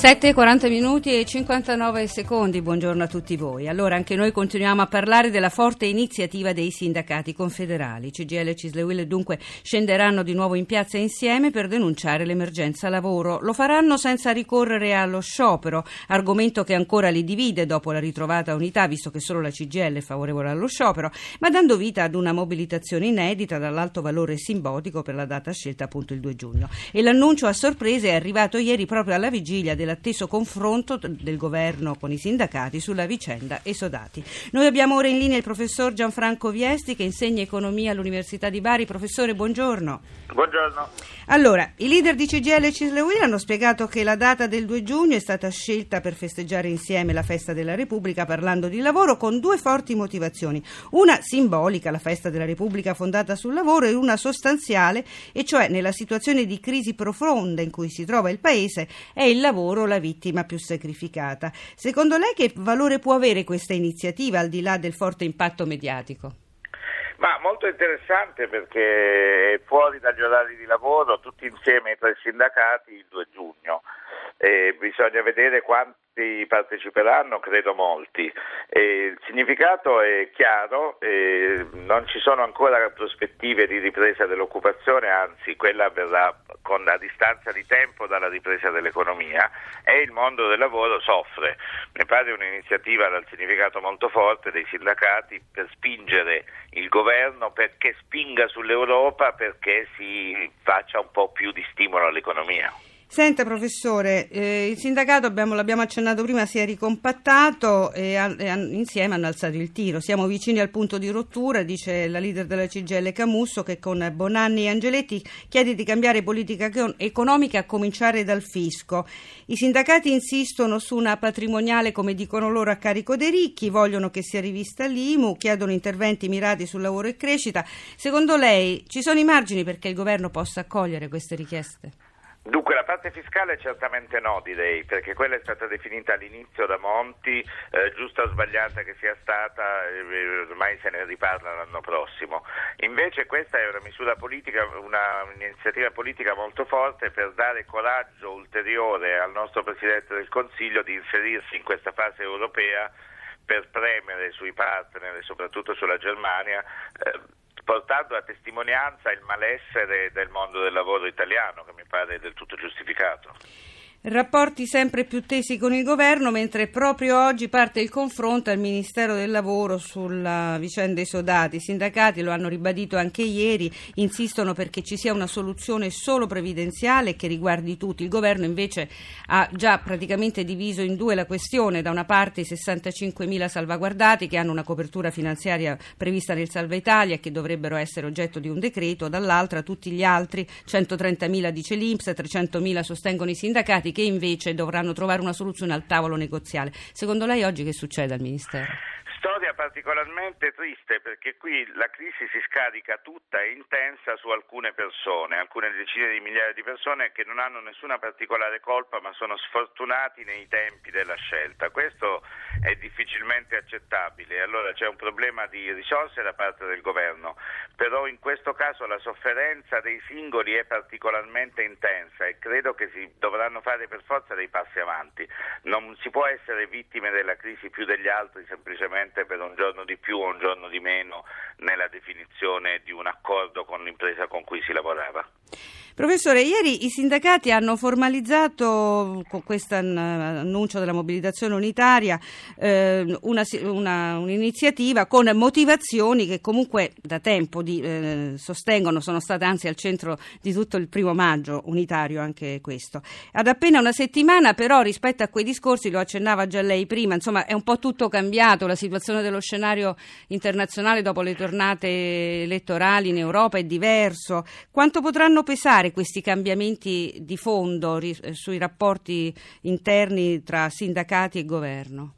7.40 minuti e 59 secondi, buongiorno a tutti voi. Allora anche noi continuiamo a parlare della forte iniziativa dei sindacati confederali. CGL e Cislewil dunque scenderanno di nuovo in piazza insieme per denunciare l'emergenza lavoro. Lo faranno senza ricorrere allo sciopero, argomento che ancora li divide dopo la ritrovata unità, visto che solo la CGL è favorevole allo sciopero, ma dando vita ad una mobilitazione inedita dall'alto valore simbolico per la data scelta appunto il 2 giugno. E l'annuncio a sorpresa è arrivato ieri proprio alla vigilia della dell'atteso confronto del governo con i sindacati sulla vicenda esodati. Noi abbiamo ora in linea il professor Gianfranco Viesti che insegna economia all'Università di Bari. Professore, buongiorno. Buongiorno. Allora, i leader di CGL e Cislewil hanno spiegato che la data del 2 giugno è stata scelta per festeggiare insieme la festa della Repubblica parlando di lavoro con due forti motivazioni. Una simbolica, la festa della Repubblica fondata sul lavoro, e una sostanziale, e cioè nella situazione di crisi profonda in cui si trova il Paese è il lavoro la vittima più sacrificata. Secondo lei che valore può avere questa iniziativa al di là del forte impatto mediatico? Ma molto interessante perché è fuori dagli orari di lavoro, tutti insieme i tre sindacati il 2 giugno. E bisogna vedere quanti parteciperanno, credo molti. E il significato è chiaro, non ci sono ancora prospettive di ripresa dell'occupazione, anzi quella avverrà con la distanza di tempo dalla ripresa dell'economia e il mondo del lavoro soffre. Mi pare un'iniziativa dal significato molto forte dei sindacati per spingere il governo perché spinga sull'Europa perché si faccia un po' più di stimolo all'economia. Senta professore, eh, il sindacato, abbiamo, l'abbiamo accennato prima, si è ricompattato e, a, e a, insieme hanno alzato il tiro. Siamo vicini al punto di rottura, dice la leader della CGL Camusso, che con Bonanni e Angeletti chiede di cambiare politica economica a cominciare dal fisco. I sindacati insistono su una patrimoniale, come dicono loro, a carico dei ricchi, vogliono che sia rivista l'IMU, chiedono interventi mirati sul lavoro e crescita. Secondo lei ci sono i margini perché il governo possa accogliere queste richieste? Dunque la parte fiscale certamente no direi, perché quella è stata definita all'inizio da Monti, eh, giusta o sbagliata che sia stata, eh, ormai se ne riparla l'anno prossimo. Invece questa è una misura politica, una, un'iniziativa politica molto forte per dare coraggio ulteriore al nostro Presidente del Consiglio di inserirsi in questa fase europea per premere sui partner e soprattutto sulla Germania. Eh, portando a testimonianza il malessere del mondo del lavoro italiano, che mi pare del tutto giustificato. Rapporti sempre più tesi con il governo, mentre proprio oggi parte il confronto al Ministero del Lavoro sulla vicenda esodati. I sindacati lo hanno ribadito anche ieri, insistono perché ci sia una soluzione solo previdenziale che riguardi tutti. Il governo invece ha già praticamente diviso in due la questione, da una parte i 65.000 salvaguardati che hanno una copertura finanziaria prevista nel Salva Italia e che dovrebbero essere oggetto di un decreto, dall'altra tutti gli altri, 130.000 dice l'Inps, 300.000 sostengono i sindacati che invece dovranno trovare una soluzione al tavolo negoziale. Secondo lei oggi che succede al Ministero? Storia particolarmente triste perché qui la crisi si scarica tutta e intensa su alcune persone, alcune decine di migliaia di persone che non hanno nessuna particolare colpa ma sono sfortunati nei tempi della scelta. Questo è difficilmente accettabile. Allora c'è un problema di risorse da parte del governo, però in questo caso la sofferenza dei singoli è particolarmente intensa e credo che si dovranno fare per forza dei passi avanti. Non si può essere vittime della crisi più degli altri semplicemente per un giorno di più o un giorno di meno nella definizione di un accordo con l'impresa con cui si lavorava. Professore, ieri i sindacati hanno formalizzato con questo annuncio della mobilitazione unitaria eh, una, una, un'iniziativa con motivazioni che comunque da tempo di, eh, sostengono, sono state anzi al centro di tutto il primo maggio, unitario anche questo. Ad appena una settimana però rispetto a quei discorsi, lo accennava già lei prima, insomma è un po' tutto cambiato, la situazione dello scenario internazionale dopo le tornate elettorali in Europa è diverso. Quanto potranno pesare questi cambiamenti di fondo ri- sui rapporti interni tra sindacati e governo?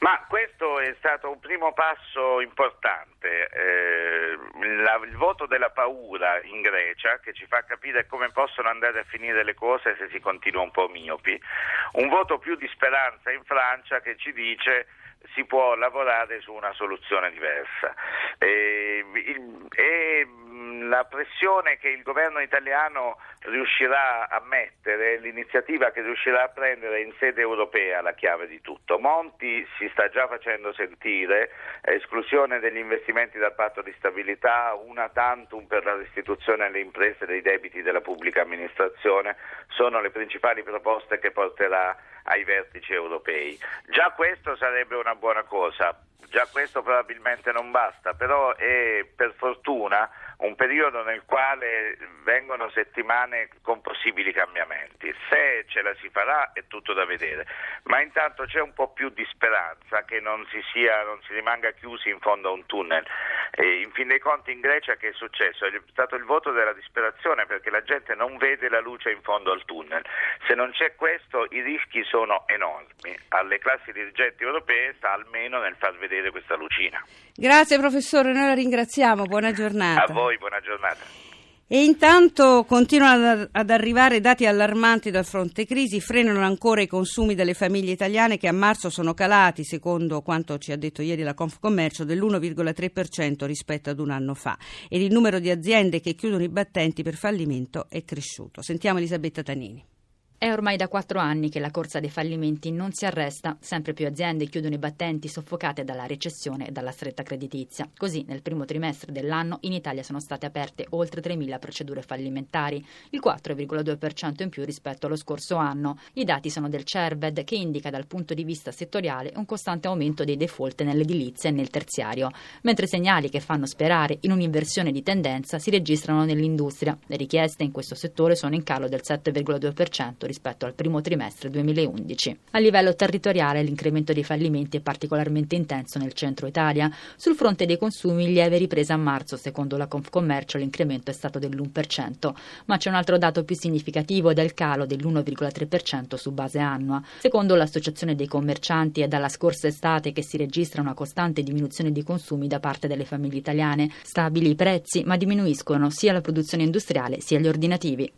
Ma questo è stato un primo passo importante, eh, la, il voto della paura in Grecia che ci fa capire come possono andare a finire le cose se si continua un po' miopi, un voto più di speranza in Francia che ci dice si può lavorare su una soluzione diversa. E, il, e la pressione che il governo italiano riuscirà a mettere, l'iniziativa che riuscirà a prendere in sede europea la chiave di tutto. Monti si sta già facendo sentire, esclusione degli investimenti dal patto di stabilità, una tantum per la restituzione alle imprese dei debiti della pubblica amministrazione, sono le principali proposte che porterà ai vertici europei. Già questo sarebbe una buona cosa, già questo probabilmente non basta, però è per fortuna un periodo nel quale vengono settimane con possibili cambiamenti. Se ce la si farà è tutto da vedere, ma intanto c'è un po' più di speranza che non si, sia, non si rimanga chiusi in fondo a un tunnel. E in fin dei conti in Grecia che è successo? È stato il voto della disperazione perché la gente non vede la luce in fondo al tunnel. Se non c'è questo i rischi sono enormi. Alle classi dirigenti europee sta almeno nel far vedere questa lucina. Grazie professore, noi la ringraziamo, buona giornata. A voi, buona giornata. E intanto continuano ad arrivare dati allarmanti dal fronte crisi, frenano ancora i consumi delle famiglie italiane che a marzo sono calati, secondo quanto ci ha detto ieri la Confcommercio, dell'1,3% rispetto ad un anno fa ed il numero di aziende che chiudono i battenti per fallimento è cresciuto. Sentiamo Elisabetta Tanini. È ormai da quattro anni che la corsa dei fallimenti non si arresta. Sempre più aziende chiudono i battenti soffocate dalla recessione e dalla stretta creditizia. Così, nel primo trimestre dell'anno, in Italia sono state aperte oltre 3.000 procedure fallimentari, il 4,2% in più rispetto allo scorso anno. I dati sono del CERVED, che indica dal punto di vista settoriale un costante aumento dei default nell'edilizia e nel terziario, mentre segnali che fanno sperare in un'inversione di tendenza si registrano nell'industria. Le richieste in questo settore sono in calo del 7,2% rispetto al primo trimestre 2011. A livello territoriale l'incremento dei fallimenti è particolarmente intenso nel centro Italia. Sul fronte dei consumi lieve ripresa a marzo, secondo la Confcommercio l'incremento è stato dell'1%, ma c'è un altro dato più significativo ed è il calo dell'1,3% su base annua. Secondo l'Associazione dei commercianti è dalla scorsa estate che si registra una costante diminuzione dei consumi da parte delle famiglie italiane. Stabili i prezzi, ma diminuiscono sia la produzione industriale sia gli ordinativi.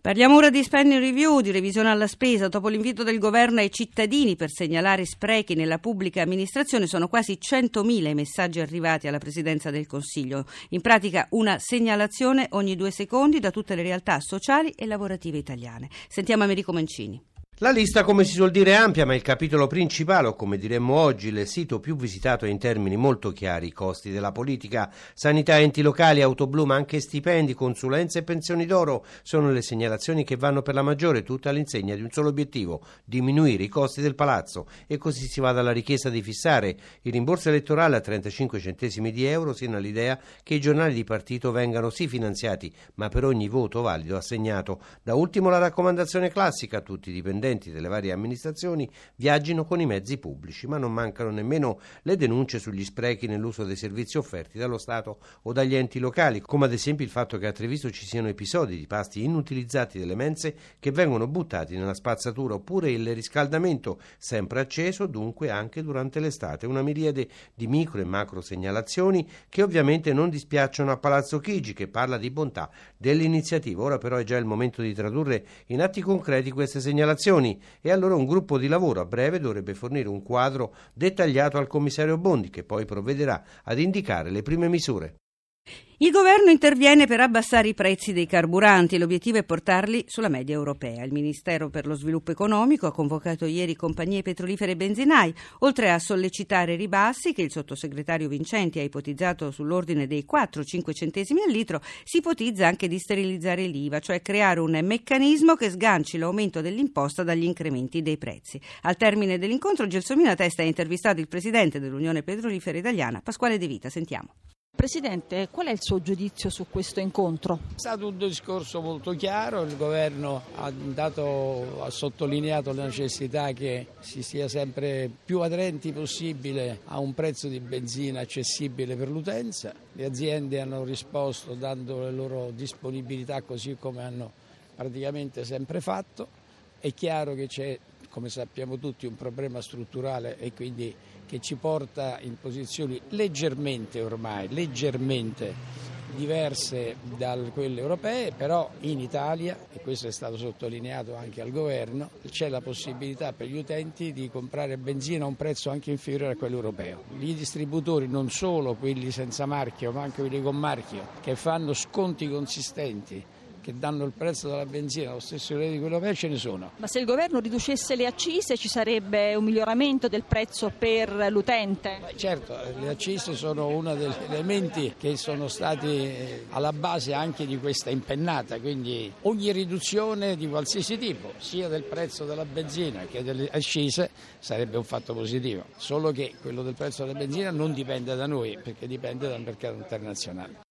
Parliamo ora di spending review, di revisione alla spesa. Dopo l'invito del governo ai cittadini per segnalare sprechi nella pubblica amministrazione, sono quasi 100.000 i messaggi arrivati alla Presidenza del Consiglio. In pratica una segnalazione ogni due secondi da tutte le realtà sociali e lavorative italiane. Sentiamo Americo Mancini. La lista, come si suol dire, è ampia, ma il capitolo principale, o come diremmo oggi, il sito più visitato è in termini molto chiari, i costi della politica, sanità, enti locali, autoblu, ma anche stipendi, consulenze e pensioni d'oro sono le segnalazioni che vanno per la maggiore, tutte all'insegna di un solo obiettivo, diminuire i costi del palazzo. E così si va dalla richiesta di fissare il rimborso elettorale a 35 centesimi di euro, sino all'idea che i giornali di partito vengano sì finanziati, ma per ogni voto valido assegnato. Da ultimo la raccomandazione classica a tutti i dipendenti dipendenti delle varie amministrazioni viaggino con i mezzi pubblici, ma non mancano nemmeno le denunce sugli sprechi nell'uso dei servizi offerti dallo Stato o dagli enti locali, come ad esempio il fatto che a Treviso ci siano episodi di pasti inutilizzati delle mense che vengono buttati nella spazzatura, oppure il riscaldamento sempre acceso, dunque anche durante l'estate. Una miriade di micro e macro segnalazioni che ovviamente non dispiacciono a Palazzo Chigi, che parla di bontà dell'iniziativa. Ora però è già il momento di tradurre in atti concreti queste segnalazioni istituzioni e allora un gruppo di lavoro a breve dovrebbe fornire un quadro dettagliato al commissario Bondi che poi provvederà ad indicare le prime misure. Il governo interviene per abbassare i prezzi dei carburanti, l'obiettivo è portarli sulla media europea. Il Ministero per lo Sviluppo Economico ha convocato ieri compagnie petrolifere e benzinai, oltre a sollecitare ribassi che il sottosegretario Vincenti ha ipotizzato sull'ordine dei 4-5 centesimi al litro, si ipotizza anche di sterilizzare l'IVA, cioè creare un meccanismo che sganci l'aumento dell'imposta dagli incrementi dei prezzi. Al termine dell'incontro Gelsomino Testa ha intervistato il presidente dell'Unione Petrolifera Italiana, Pasquale De Vita. Sentiamo. Presidente, qual è il suo giudizio su questo incontro? È stato un discorso molto chiaro, il governo ha, dato, ha, sottolineato la necessità che si sia sempre più aderenti possibile a un prezzo di benzina accessibile per l'utenza, le aziende hanno risposto dando le loro disponibilità così come hanno praticamente sempre fatto, è chiaro che c'è come sappiamo tutti un problema strutturale e quindi che ci porta in posizioni leggermente ormai, leggermente diverse da quelle europee, però in Italia, e questo è stato sottolineato anche al governo, c'è la possibilità per gli utenti di comprare benzina a un prezzo anche inferiore a quello europeo. I distributori, non solo quelli senza marchio, ma anche quelli con marchio, che fanno sconti consistenti che danno il prezzo della benzina allo stesso livello di quello europeo ce ne sono. Ma se il governo riducesse le accise ci sarebbe un miglioramento del prezzo per l'utente? Beh, certo, le accise sono uno degli elementi che sono stati eh, alla base anche di questa impennata, quindi ogni riduzione di qualsiasi tipo, sia del prezzo della benzina che delle accise, sarebbe un fatto positivo, solo che quello del prezzo della benzina non dipende da noi perché dipende dal mercato internazionale.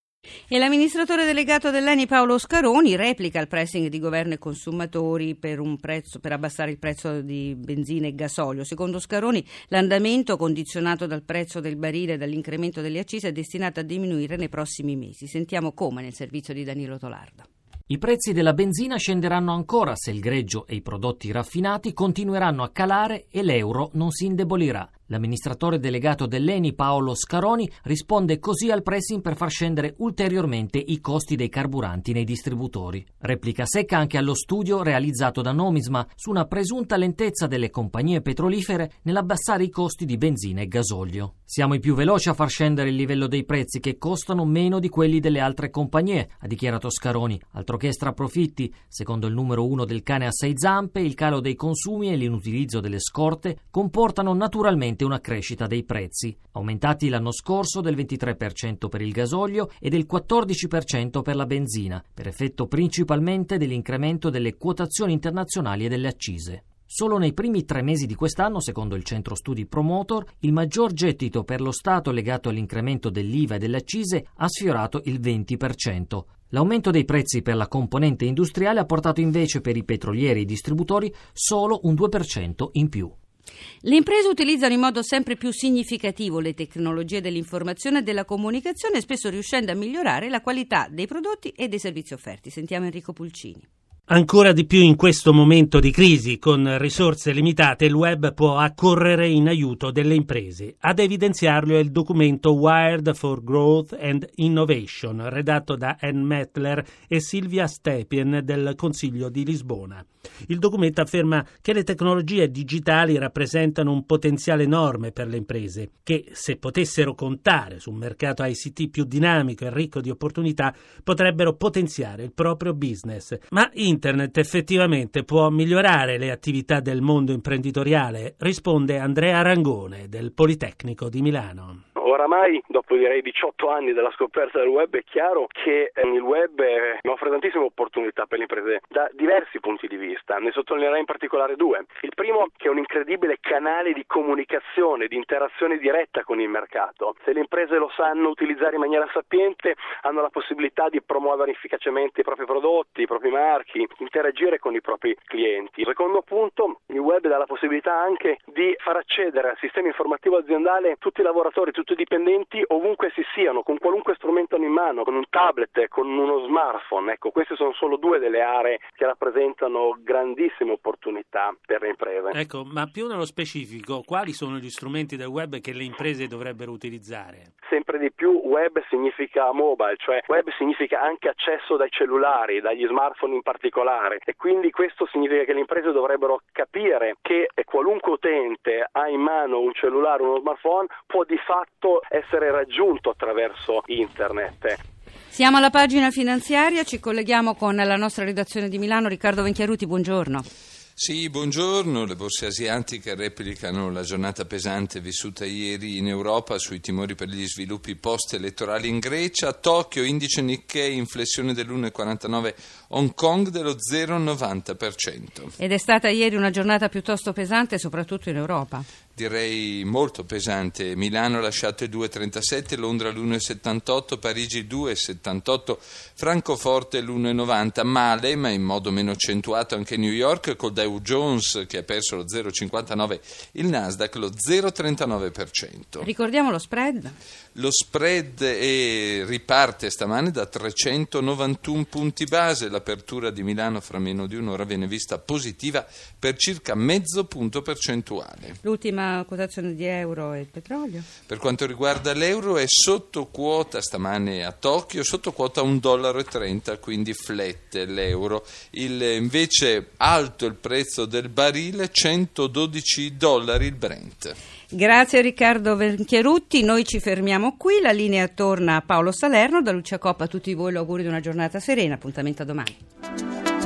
E l'amministratore delegato dell'ENI Paolo Scaroni replica il pressing di governo e consumatori per, prezzo, per, abbassare il prezzo di benzina e gasolio. Secondo Scaroni l'andamento condizionato dal prezzo del barile e dall'incremento delle accise è destinato a diminuire nei prossimi mesi. Sentiamo come nel servizio di Danilo Tolarda. I prezzi della benzina scenderanno ancora se il greggio e i prodotti raffinati continueranno a calare e l'euro non si indebolirà. L'amministratore delegato dell'ENI Paolo Scaroni risponde così al pressing per far scendere ulteriormente i costi dei carburanti nei distributori. Replica secca anche allo studio realizzato da Nomisma su una presunta lentezza delle compagnie petrolifere nell'abbassare i costi di benzina e gasolio. Siamo i più veloci a far scendere il livello dei prezzi che costano meno di quelli delle altre compagnie, ha dichiarato Scaroni. Altro che straprofitti, secondo il numero uno del cane a sei zampe, il calo dei consumi e l'inutilizzo delle scorte comportano naturalmente sicuramente una crescita dei prezzi, aumentati l'anno scorso del 23% per il gasolio e del 14% per la benzina, per effetto principalmente dell'incremento delle quotazioni internazionali e delle accise. Solo nei primi tre mesi di quest'anno, secondo il centro studi Promotor, il maggior gettito per lo Stato legato all'incremento dell'IVA e delle accise ha sfiorato il 20%. L'aumento dei prezzi per la componente industriale ha portato invece per i petrolieri e i distributori solo un 2% in più. Le imprese utilizzano in modo sempre più significativo le tecnologie dell'informazione e della comunicazione, spesso riuscendo a migliorare la qualità dei prodotti e dei servizi offerti. Sentiamo Enrico Pulcini. Ancora di più in questo momento di crisi, con risorse limitate, il web può accorrere in aiuto delle imprese. Ad evidenziarlo è il documento Wired for Growth and Innovation, redatto da Anne Mettler e Silvia Stepien del Consiglio di Lisbona. Il documento afferma che le tecnologie digitali rappresentano un potenziale enorme per le imprese, che se potessero contare su un mercato ICT più dinamico e ricco di opportunità, potrebbero potenziare il proprio business. Ma in Internet effettivamente può migliorare le attività del mondo imprenditoriale? Risponde Andrea Rangone del Politecnico di Milano. Oramai, dopo direi 18 anni dalla scoperta del web, è chiaro che ehm, il web eh, offre tantissime opportunità per le imprese da diversi punti di vista. Ne sottolineerei in particolare due. Il primo che è un incredibile canale di comunicazione, di interazione diretta con il mercato. Se le imprese lo sanno utilizzare in maniera sapiente, hanno la possibilità di promuovere efficacemente i propri prodotti, i propri marchi, interagire con i propri clienti. Il secondo punto, il web dà la possibilità anche di far accedere al sistema informativo aziendale tutti i lavoratori, tutti dipendenti ovunque si siano, con qualunque strumento in mano, con un tablet, con uno smartphone. Ecco, queste sono solo due delle aree che rappresentano grandissime opportunità per le imprese. Ecco, ma più nello specifico, quali sono gli strumenti del web che le imprese dovrebbero utilizzare? Sempre di più web significa mobile, cioè web significa anche accesso dai cellulari, dagli smartphone in particolare e quindi questo significa che le imprese dovrebbero capire che qualunque utente ha in mano un cellulare uno smartphone può di fatto potuto essere raggiunto attraverso internet. Siamo alla pagina finanziaria, ci colleghiamo con la nostra redazione di Milano. Riccardo Venchiaruti, buongiorno. Sì, buongiorno. Le borse asiatiche replicano la giornata pesante vissuta ieri in Europa sui timori per gli sviluppi post-elettorali in Grecia. Tokyo, indice Nikkei, inflessione dell'1,49, Hong Kong dello 0,90%. Ed è stata ieri una giornata piuttosto pesante, soprattutto in Europa direi molto pesante. Milano ha lasciato il 2,37, Londra l'1,78, Parigi il 2,78, Francoforte l'1,90. Male, ma in modo meno accentuato anche New York col Dow Jones che ha perso lo 0,59, il Nasdaq lo 0,39%. Ricordiamo lo spread? Lo spread è, riparte stamane da 391 punti base. L'apertura di Milano fra meno di un'ora viene vista positiva per circa mezzo punto percentuale. L'ultima quotazione di euro e il petrolio? Per quanto riguarda l'euro è sotto quota stamane a Tokyo, sotto quota 1,30 dollaro, quindi flat l'euro. Il, invece alto il prezzo del barile, 112 dollari il Brent. Grazie Riccardo Venchierutti, noi ci fermiamo qui, la linea torna a Paolo Salerno, da Lucia Coppa a tutti voi l'auguri di una giornata serena, appuntamento a domani.